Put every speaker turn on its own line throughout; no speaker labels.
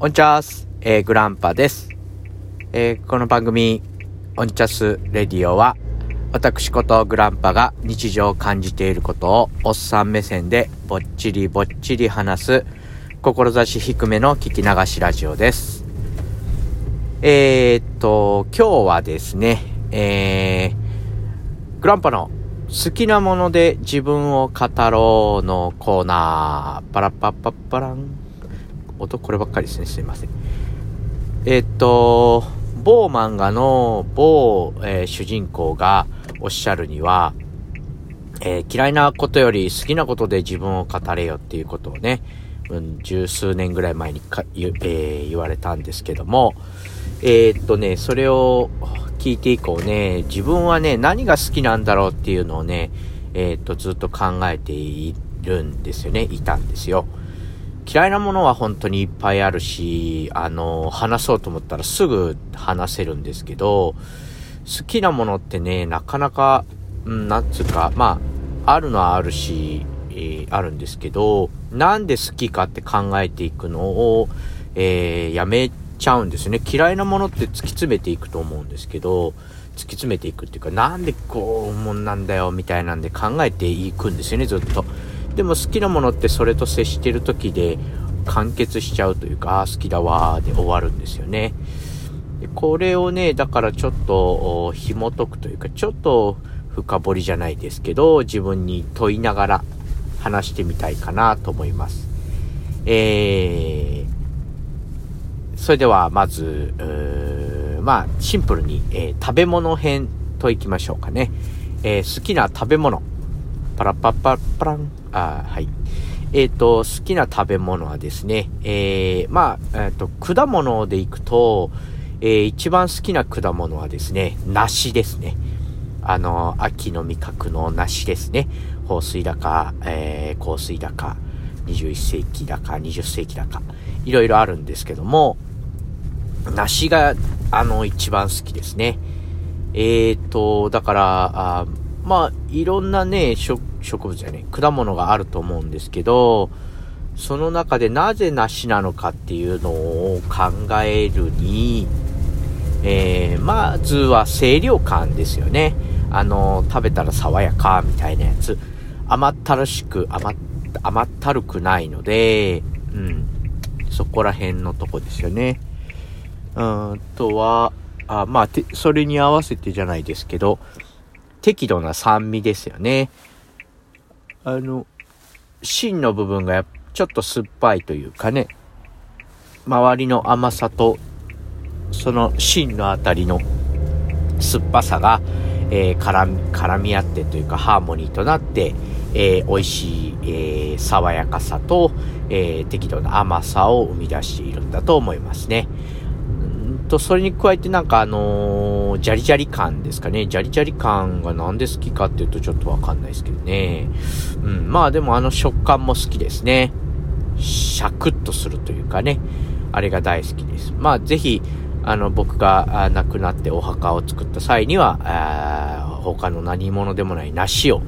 オンチャース、えー、グランパです。えー、この番組、オンチャスレディオは、私ことグランパが日常を感じていることをおっさん目線でぼっちりぼっちり話す、志低めの聞き流しラジオです。えー、っと、今日はですね、えー、グランパの好きなもので自分を語ろうのコーナー、パラッパッパッパラン。音こればっかりですね。すいません。えー、っと、某漫画の某、えー、主人公がおっしゃるには、えー、嫌いなことより好きなことで自分を語れよっていうことをね、うん、十数年ぐらい前にか言,、えー、言われたんですけども、えー、っとね、それを聞いて以降ね、自分はね、何が好きなんだろうっていうのをね、えっと、ずっと考えているんですよね、いたんですよ。嫌いなものは本当にいっぱいあるし、あの、話そうと思ったらすぐ話せるんですけど、好きなものってね、なかなか、うん、なんつうか、まあ、あるのはあるし、えー、あるんですけど、なんで好きかって考えていくのを、えー、やめちゃうんですね。嫌いなものって突き詰めていくと思うんですけど、突き詰めていくっていうか、なんでこうもんなんだよ、みたいなんで考えていくんですよね、ずっと。でも好きなものってそれと接してる時で完結しちゃうというか、あ好きだわーで終わるんですよね。でこれをね、だからちょっと紐解くというか、ちょっと深掘りじゃないですけど、自分に問いながら話してみたいかなと思います。えー、それではまず、まあ、シンプルに、えー、食べ物編といきましょうかね。えー、好きな食べ物。パラパッパッパラン。あはい。えっ、ー、と、好きな食べ物はですね、えー、まあ、えっ、ー、と、果物でいくと、えー、一番好きな果物はですね、梨ですね。あの、秋の味覚の梨ですね。放水高、えー、香水高、21世紀高、20世紀高、いろいろあるんですけども、梨が、あの、一番好きですね。えっ、ー、と、だから、あまあ、いろんなね、植物じゃね、果物があると思うんですけど、その中でなぜ梨なのかっていうのを考えるに、えー、まずは清涼感ですよね。あの、食べたら爽やかみたいなやつ。甘ったるしく、甘甘ったるくないので、うん。そこら辺のとこですよね。うんとは、あまあ、それに合わせてじゃないですけど、適度な酸味ですよね。あの、芯の部分がちょっと酸っぱいというかね、周りの甘さと、その芯のあたりの酸っぱさが、えー、絡み、絡み合ってというかハーモニーとなって、えー、美味しい、えー、爽やかさと、えー、適度な甘さを生み出しているんだと思いますね。と、それに加えてなんかあのー、ジャリジャリ感ですかね。ジャリジャリ感がなんで好きかっていうとちょっとわかんないですけどね。うん、まあでもあの食感も好きですね。シャクッとするというかね。あれが大好きです。まあぜひ、あの、僕が亡くなってお墓を作った際には、あ他の何者でもない梨を、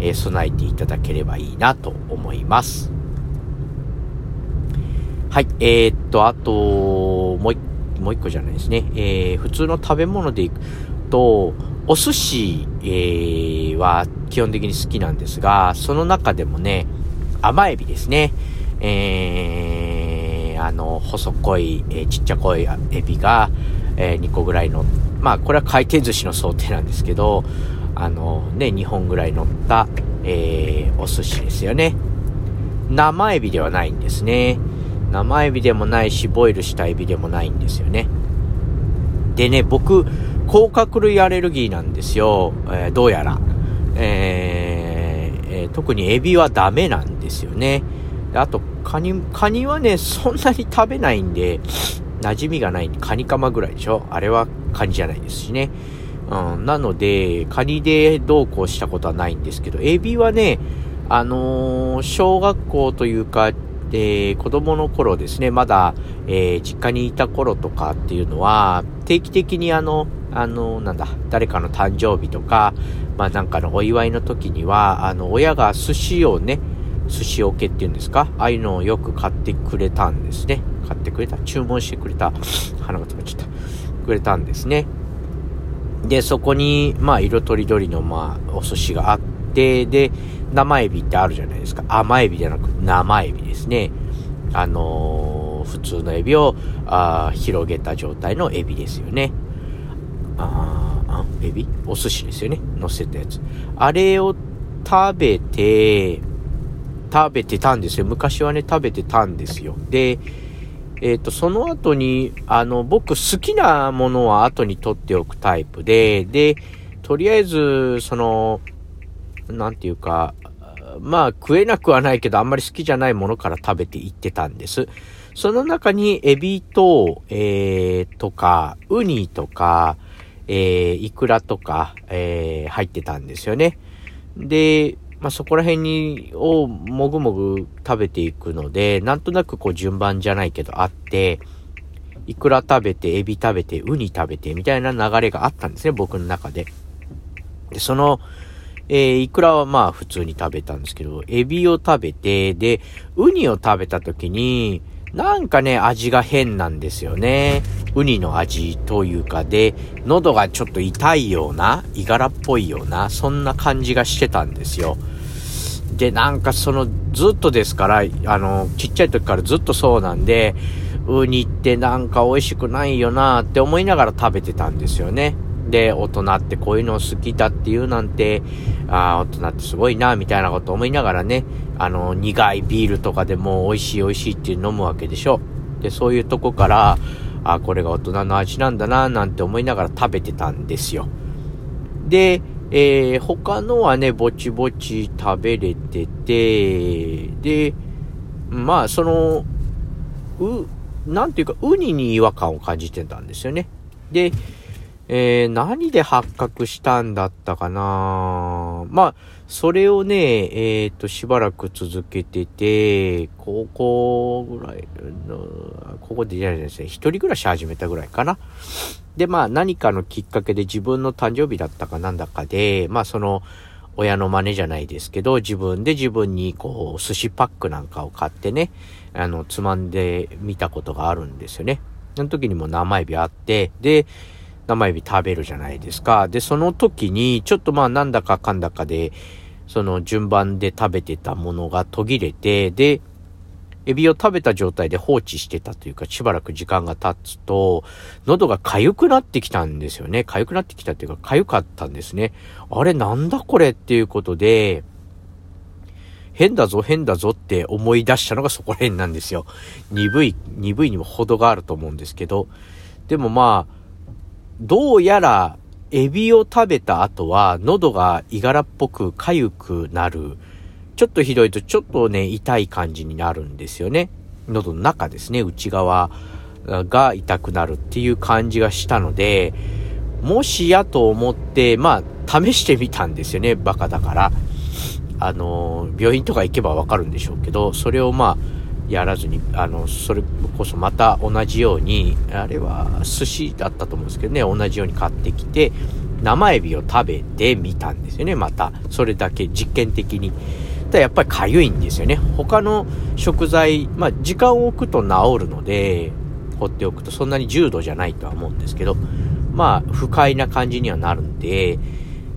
えー、備えていただければいいなと思います。はい、えー、っと、あと、もう一もう一個じゃないですね。えー、普通の食べ物でいくと、お寿司、えー、は基本的に好きなんですが、その中でもね、甘エビですね。えー、あの、細濃い、えー、ちっちゃこいエビが、えー、2個ぐらいの、まあ、これは回転寿司の想定なんですけど、あの、ね、2本ぐらい乗った、えー、お寿司ですよね。生エビではないんですね。生エビでもないし、ボイルしたエビでもないんですよね。でね、僕、甲殻類アレルギーなんですよ。えー、どうやら。えーえー、特にエビはダメなんですよね。であと、カニ、カニはね、そんなに食べないんで、馴染みがないんで、カニカマぐらいでしょあれはカニじゃないですしね。うん、なので、カニでどうこうしたことはないんですけど、エビはね、あのー、小学校というか、で、子供の頃ですね、まだ、えー、実家にいた頃とかっていうのは、定期的にあの、あの、なんだ、誰かの誕生日とか、まあなんかのお祝いの時には、あの、親が寿司をね、寿司桶っていうんですかああいうのをよく買ってくれたんですね。買ってくれた？注文してくれた？花が止まっちゃった。くれたんですね。で、そこに、まあ、色とりどりの、まあ、お寿司があって、で、生エビってあるじゃないですか。甘エビじゃなく生エビですね。あのー、普通のエビをあ広げた状態のエビですよね。ああ、エビ？お寿司ですよね。乗せたやつ。あれを食べて、食べてたんですよ。昔はね、食べてたんですよ。で、えっ、ー、と、その後に、あの、僕好きなものは後に取っておくタイプで、で、とりあえず、その、なんていうか、まあ食えなくはないけどあんまり好きじゃないものから食べていってたんです。その中にエビと、えー、とか、ウニとか、えー、イクラとか、えー、入ってたんですよね。で、まあ、そこら辺に、をもぐもぐ食べていくので、なんとなくこう順番じゃないけどあって、イクラ食べて、エビ食べて、ウニ食べて、みたいな流れがあったんですね、僕の中で。で、その、えー、イクラはまあ普通に食べたんですけど、エビを食べて、で、ウニを食べた時に、なんかね、味が変なんですよね。ウニの味というかで、喉がちょっと痛いような、いがらっぽいような、そんな感じがしてたんですよ。で、なんかその、ずっとですから、あの、ちっちゃい時からずっとそうなんで、ウニってなんか美味しくないよなって思いながら食べてたんですよね。で、大人ってこういうの好きだっていうなんて、ああ、大人ってすごいな、みたいなこと思いながらね、あの、苦いビールとかでも美味しい美味しいって飲むわけでしょ。で、そういうとこから、あこれが大人の味なんだな、なんて思いながら食べてたんですよ。で、えー、他のはね、ぼちぼち食べれてて、で、まあ、その、う、なんていうか、ウニに違和感を感じてたんですよね。で、えー、何で発覚したんだったかな？まあ、それをね、えっ、ー、と、しばらく続けてて、高校ぐらいの、ここでじゃないですね、一人暮らし始めたぐらいかな。で、まあ、何かのきっかけで自分の誕生日だったかなんだかで、まあ、その、親の真似じゃないですけど、自分で自分にこう、寿司パックなんかを買ってね、あの、つまんでみたことがあるんですよね。その時にも生エビあって、で、生エビ食べるじゃないですか。で、その時に、ちょっとまあなんだかかんだかで、その順番で食べてたものが途切れて、で、エビを食べた状態で放置してたというか、しばらく時間が経つと、喉が痒くなってきたんですよね。痒くなってきたっていうか、痒かったんですね。あれなんだこれっていうことで、変だぞ変だぞって思い出したのがそこら辺なんですよ。鈍い、鈍いにも程があると思うんですけど、でもまあ、どうやら、エビを食べた後は、喉がいがらっぽく痒くなる。ちょっとひどいと、ちょっとね、痛い感じになるんですよね。喉の中ですね、内側が痛くなるっていう感じがしたので、もしやと思って、まあ、試してみたんですよね、バカだから。あの、病院とか行けばわかるんでしょうけど、それをまあ、やらずに、あの、それこそまた同じように、あれは寿司だったと思うんですけどね、同じように買ってきて、生エビを食べてみたんですよね、また。それだけ実験的に。ただやっぱり痒いんですよね。他の食材、まあ時間を置くと治るので、放っておくとそんなに重度じゃないとは思うんですけど、まあ不快な感じにはなるんで、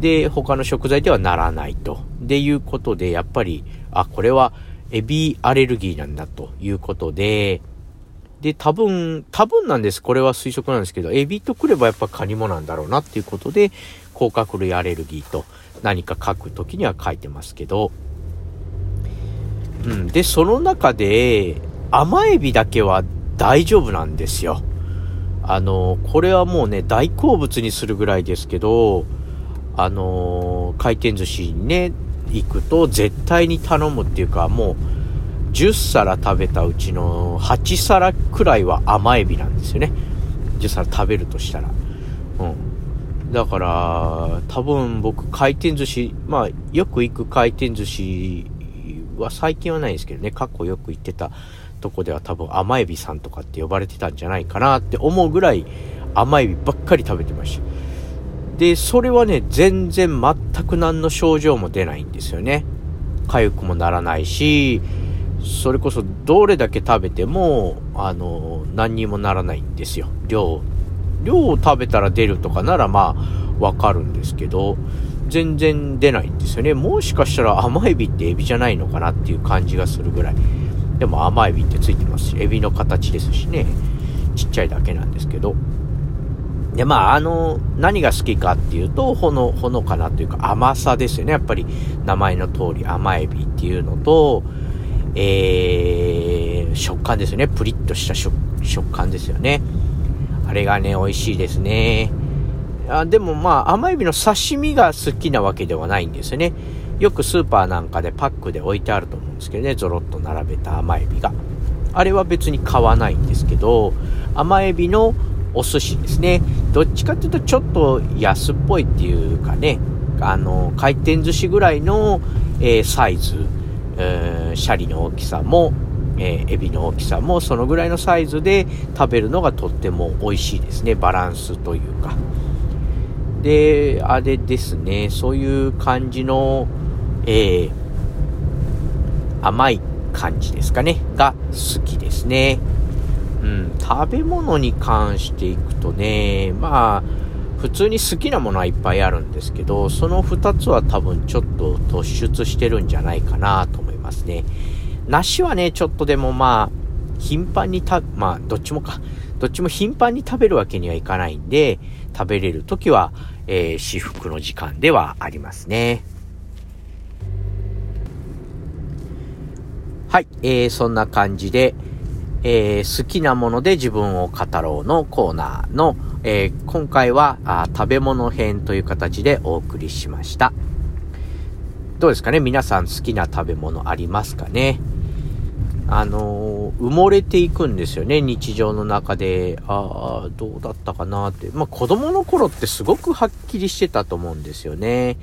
で、他の食材ではならないと。でいうことで、やっぱり、あ、これはエビアレルギーなんだということで、で、多分、多分なんです。これは推測なんですけど、エビとくればやっぱカニもなんだろうなっていうことで、甲殻類アレルギーと何か書くときには書いてますけど、うん。で、その中で、甘エビだけは大丈夫なんですよ。あの、これはもうね、大好物にするぐらいですけど、あの回転寿司にね、行くと絶対に頼むっていうかもう10皿食べたうちの8皿くらいは甘エビなんですよね。10皿食べるとしたら。うん。だから多分僕回転寿司まあよく行く回転寿司は最近はないですけどね。過去よく行ってたとこでは多分甘エビさんとかって呼ばれてたんじゃないかなって思うぐらい甘エビばっかり食べてました。で、それはね、全然全く何の症状も出ないんですよね。痒くもならないし、それこそどれだけ食べても、あの、何にもならないんですよ。量、量を食べたら出るとかならまあ、わかるんですけど、全然出ないんですよね。もしかしたら甘エビってエビじゃないのかなっていう感じがするぐらい。でも甘エビってついてますし、エビの形ですしね。ちっちゃいだけなんですけど。で、まあ、あの、何が好きかっていうと、ほの、ほのかなというか甘さですよね。やっぱり名前の通り甘エビっていうのと、えー、食感ですよね。プリッとした食感ですよね。あれがね、美味しいですね。あでもまあ、甘エビの刺身が好きなわけではないんですよね。よくスーパーなんかでパックで置いてあると思うんですけどね、ゾロッと並べた甘エビが。あれは別に買わないんですけど、甘エビのお寿司ですね。どっちかっていうとちょっと安っぽいっていうかね、あの、回転寿司ぐらいの、えー、サイズ、えー、シャリの大きさも、えー、エビの大きさもそのぐらいのサイズで食べるのがとっても美味しいですね。バランスというか。で、あれですね、そういう感じの、えー、甘い感じですかね、が好きですね。うん、食べ物に関していくとね、まあ、普通に好きなものはいっぱいあるんですけど、その2つは多分ちょっと突出してるんじゃないかなと思いますね。梨はね、ちょっとでもまあ、頻繁にた、まあ、どっちもか、どっちも頻繁に食べるわけにはいかないんで、食べれるときは、えー、至福の時間ではありますね。はい、えー、そんな感じで、えー、好きなもので自分を語ろうのコーナーの、えー、今回はあ食べ物編という形でお送りしました。どうですかね？皆さん好きな食べ物ありますかね？あのー、埋もれていくんですよね、日常の中で。ああ、どうだったかなって。まあ、子供の頃ってすごくはっきりしてたと思うんですよね。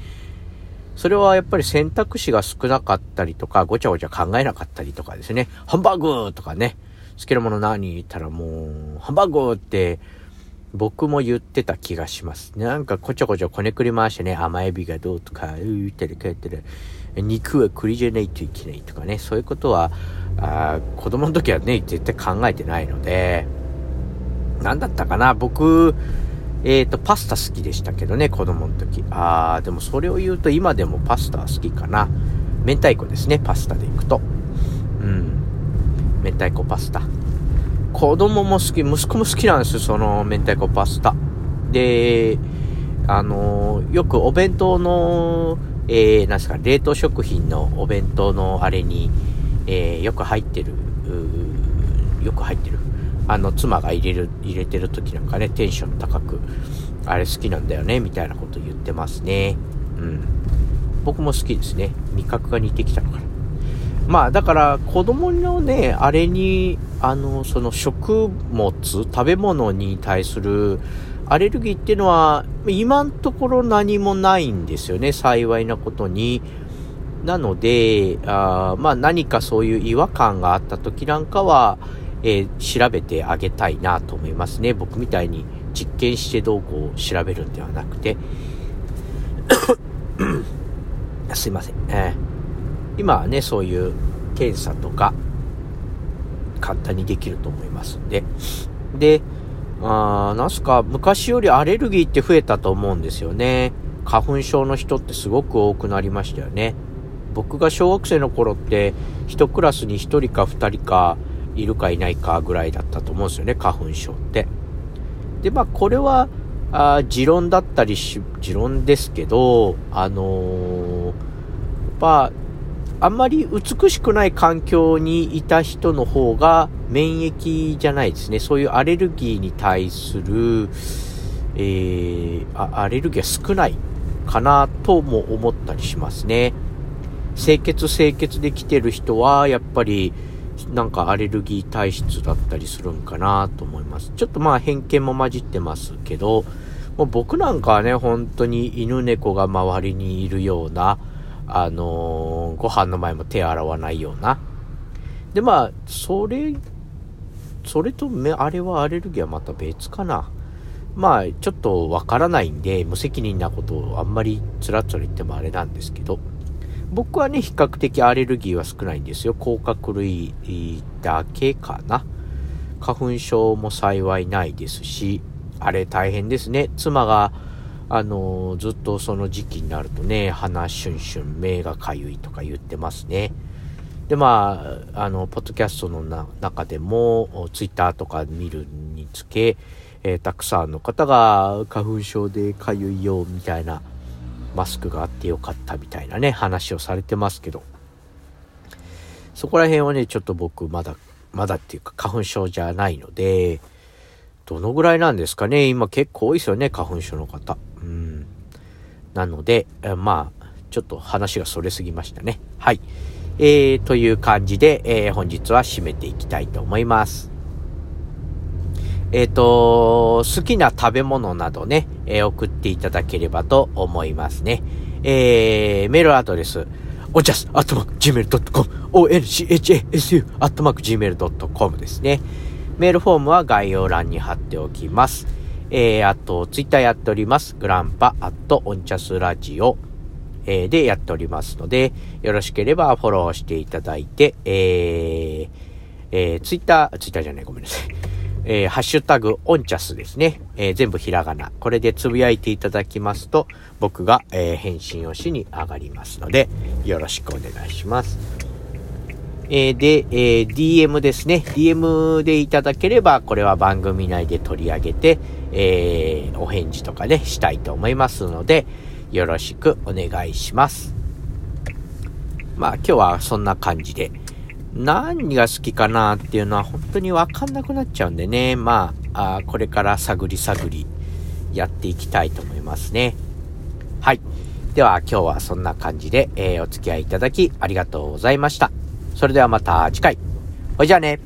それはやっぱり選択肢が少なかったりとか、ごちゃごちゃ考えなかったりとかですね。ハンバーグとかね。好きなもの何言ったらもう、ハンバーグって僕も言ってた気がします。なんかこちょこちょこねくり回してね、甘エビがどうとか、言ってる、帰ってる。肉は栗じゃないといけないとかね、そういうことは、あ子供の時はね、絶対考えてないので、何だったかな僕、えっ、ー、と、パスタ好きでしたけどね、子供の時。あー、でもそれを言うと今でもパスタは好きかな。明太子ですね、パスタでいくと。うん。明太子パスタ。子供も好き、息子も好きなんですよ、その明太子パスタ。で、あの、よくお弁当の、えー、なんですか、冷凍食品のお弁当のあれに、えー、よく入ってる、よく入ってる。あの、妻が入れる、入れてる時なんかね、テンション高く、あれ好きなんだよね、みたいなこと言ってますね。うん。僕も好きですね。味覚が似てきたのかな。まあ、だから、子供のね、あれに、あの、その食物、食べ物に対するアレルギーっていうのは、今のところ何もないんですよね、幸いなことに。なので、あまあ何かそういう違和感があった時なんかは、えー、調べてあげたいなと思いますね。僕みたいに実験してどうこう調べるんではなくて。すいません。えー、今はね、そういう検査とか、簡単にできると思いますんで。で、あなんすか、昔よりアレルギーって増えたと思うんですよね。花粉症の人ってすごく多くなりましたよね。僕が小学生の頃って、1クラスに1人か2人かいるかいないかぐらいだったと思うんですよね、花粉症って。で、まあ、これは、あ持論だったりし、持論ですけど、あのー、やっぱ、あんまり美しくない環境にいた人の方が免疫じゃないですね。そういうアレルギーに対する、えー、アレルギーが少ないかなとも思ったりしますね。清潔清潔で来てる人は、やっぱり、なんかアレルギー体質だったりするんかなと思います。ちょっとまあ偏見も混じってますけど、もう僕なんかはね、本当に犬猫が周りにいるような、あのー、ご飯の前も手洗わないような。で、まあ、それ、それとめ、あれはアレルギーはまた別かな。まあ、ちょっとわからないんで、無責任なことをあんまりつらつら言ってもあれなんですけど、僕はね、比較的アレルギーは少ないんですよ。甲殻類だけかな。花粉症も幸いないですし、あれ大変ですね。妻が、あのー、ずっとその時期になるとね、鼻シュンシュン、目がかゆいとか言ってますね。で、まあ、あの、ポッドキャストの中でも、ツイッターとか見るにつけ、えー、たくさんの方が花粉症でかゆいよ、みたいな、マスクがあってよかったみたいなね、話をされてますけど、そこら辺はね、ちょっと僕まだ、まだっていうか花粉症じゃないので、どのぐらいなんですかね今結構多いですよね、花粉症の方。なので、まあ、ちょっと話がそれすぎましたね。はい。えー、という感じで、えー、本日は締めていきたいと思います。えっ、ー、と、好きな食べ物などね、えー、送っていただければと思いますね。えー、メールアドレス、おちゃす、アットマーク、gmail.com、onchasu、アットマーク、gmail.com ですね。メールフォームは概要欄に貼っておきます。えー、あと、ツイッターやっております。グランパ、アット、オンチャスラジオ、えー、でやっておりますので、よろしければフォローしていただいて、えー、えー、ツイッター、ツイッターじゃない、ごめんなさい。えー、ハッシュタグ、オンチャスですね。えー、全部ひらがな。これでつぶやいていただきますと、僕が、えー、返信をしに上がりますので、よろしくお願いします。えー、で、えー、DM ですね。DM でいただければ、これは番組内で取り上げて、えー、お返事とかね、したいと思いますので、よろしくお願いします。まあ今日はそんな感じで、何が好きかなっていうのは本当にわかんなくなっちゃうんでね、まあ、あこれから探り探りやっていきたいと思いますね。はい。では今日はそんな感じで、えー、お付き合いいただきありがとうございました。それではまた次回。ほいじゃあね。